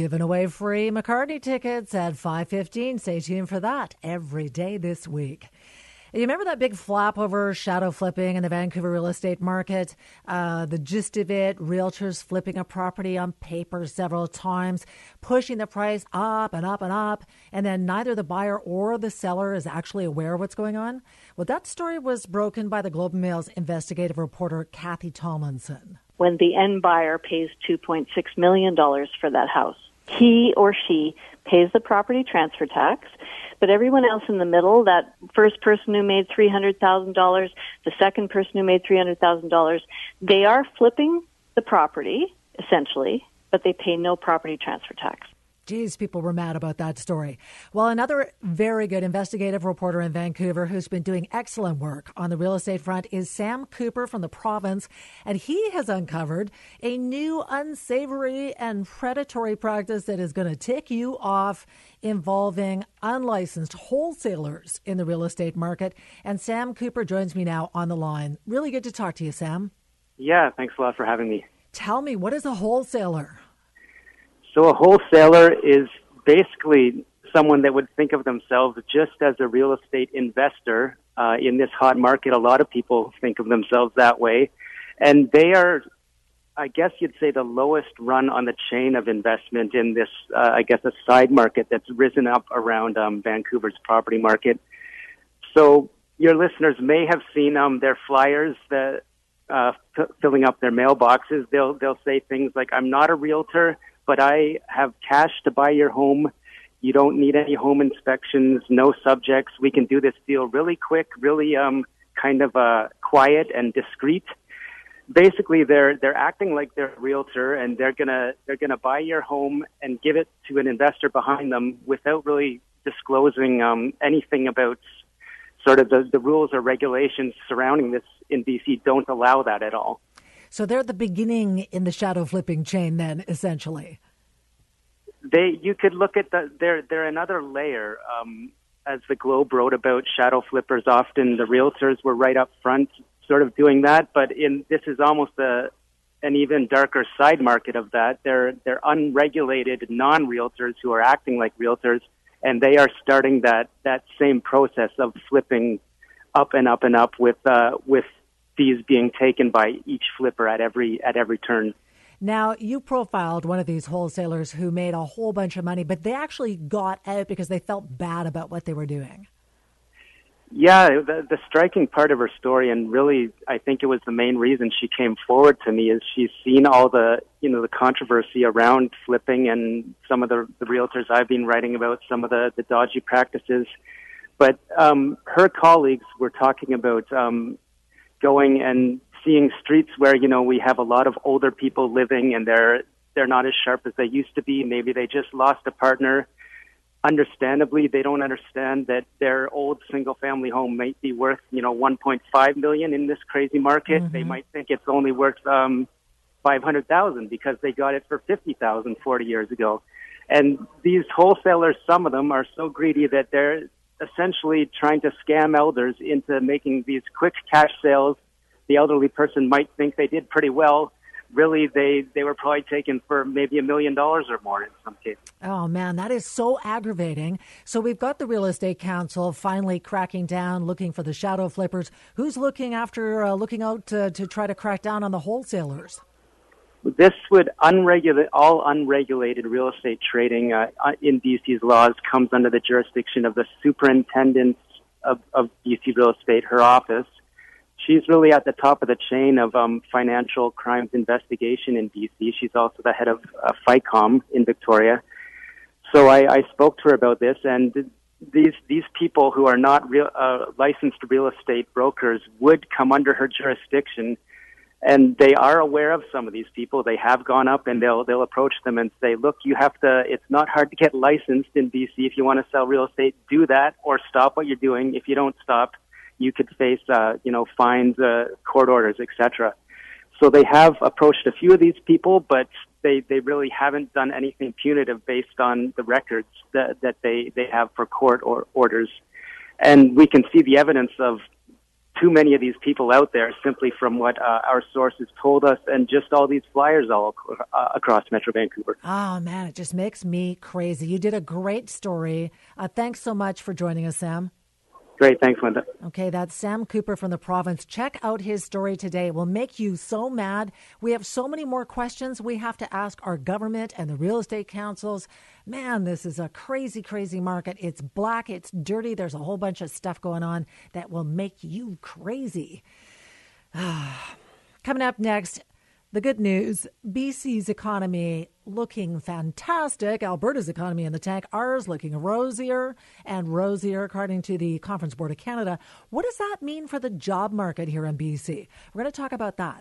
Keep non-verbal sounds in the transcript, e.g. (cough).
giving away free McCartney tickets at 5:15. Stay tuned for that every day this week. You remember that big flap over shadow flipping in the Vancouver real estate market? Uh, the gist of it realtors flipping a property on paper several times, pushing the price up and up and up, and then neither the buyer or the seller is actually aware of what's going on. Well, that story was broken by the Globe and Mail's investigative reporter, Kathy Tomlinson. When the end buyer pays $2.6 million for that house, he or she pays the property transfer tax but everyone else in the middle, that first person who made $300,000, the second person who made $300,000, they are flipping the property, essentially, but they pay no property transfer tax. Geez, people were mad about that story. Well, another very good investigative reporter in Vancouver who's been doing excellent work on the real estate front is Sam Cooper from the province. And he has uncovered a new unsavory and predatory practice that is going to tick you off involving unlicensed wholesalers in the real estate market. And Sam Cooper joins me now on the line. Really good to talk to you, Sam. Yeah, thanks a lot for having me. Tell me, what is a wholesaler? So a wholesaler is basically someone that would think of themselves just as a real estate investor uh, in this hot market. A lot of people think of themselves that way, and they are, I guess you'd say, the lowest run on the chain of investment in this, uh, I guess, a side market that's risen up around um, Vancouver's property market. So your listeners may have seen um, their flyers that. Uh, f- filling up their mailboxes, they'll they'll say things like, "I'm not a realtor but I have cash to buy your home. You don't need any home inspections, no subjects. We can do this deal really quick, really um, kind of uh, quiet and discreet. Basically, they're they're acting like they're a realtor, and they're gonna they're gonna buy your home and give it to an investor behind them without really disclosing um, anything about sort of the, the rules or regulations surrounding this in BC. Don't allow that at all. So they're the beginning in the shadow flipping chain, then essentially. They, you could look at the. They're they're another layer. Um, as the Globe wrote about shadow flippers, often the realtors were right up front, sort of doing that. But in this is almost a an even darker side market of that. They're they're unregulated non realtors who are acting like realtors, and they are starting that that same process of flipping up and up and up with uh, with fees being taken by each flipper at every at every turn. Now, you profiled one of these wholesalers who made a whole bunch of money, but they actually got out because they felt bad about what they were doing. Yeah, the, the striking part of her story, and really, I think it was the main reason she came forward to me, is she's seen all the, you know, the controversy around flipping and some of the, the realtors I've been writing about, some of the, the dodgy practices. But um, her colleagues were talking about um, going and seeing streets where you know we have a lot of older people living and they're they're not as sharp as they used to be. Maybe they just lost a partner. Understandably, they don't understand that their old single family home might be worth, you know, 1.5 million in this crazy market. Mm-hmm. They might think it's only worth um 500,000 because they got it for 50,000 40 years ago. And these wholesalers, some of them are so greedy that they're essentially trying to scam elders into making these quick cash sales. The elderly person might think they did pretty well. Really, they, they were probably taken for maybe a million dollars or more in some cases. Oh, man, that is so aggravating. So, we've got the Real Estate Council finally cracking down, looking for the shadow flippers. Who's looking after, uh, looking out to, to try to crack down on the wholesalers? This would unregulate all unregulated real estate trading uh, uh in BC's laws comes under the jurisdiction of the superintendent of, of BC Real Estate, her office. She's really at the top of the chain of um, financial crimes investigation in BC. She's also the head of uh, FICOM in Victoria. So I, I spoke to her about this, and these these people who are not real, uh, licensed real estate brokers would come under her jurisdiction and they are aware of some of these people. They have gone up and they'll they'll approach them and say, "Look, you have to. It's not hard to get licensed in BC if you want to sell real estate. Do that or stop what you're doing. If you don't stop, you could face uh, you know fines, uh, court orders, etc." So they have approached a few of these people, but they they really haven't done anything punitive based on the records that that they they have for court or orders, and we can see the evidence of too many of these people out there simply from what uh, our sources told us and just all these flyers all uh, across Metro Vancouver. Oh, man, it just makes me crazy. You did a great story. Uh, thanks so much for joining us, Sam. Great. Thanks, Lynda. Okay, that's Sam Cooper from the province. Check out his story today. It will make you so mad. We have so many more questions we have to ask our government and the real estate councils. Man, this is a crazy, crazy market. It's black, it's dirty. There's a whole bunch of stuff going on that will make you crazy. (sighs) Coming up next, the good news BC's economy looking fantastic. Alberta's economy in the tank. Ours looking rosier and rosier, according to the Conference Board of Canada. What does that mean for the job market here in BC? We're going to talk about that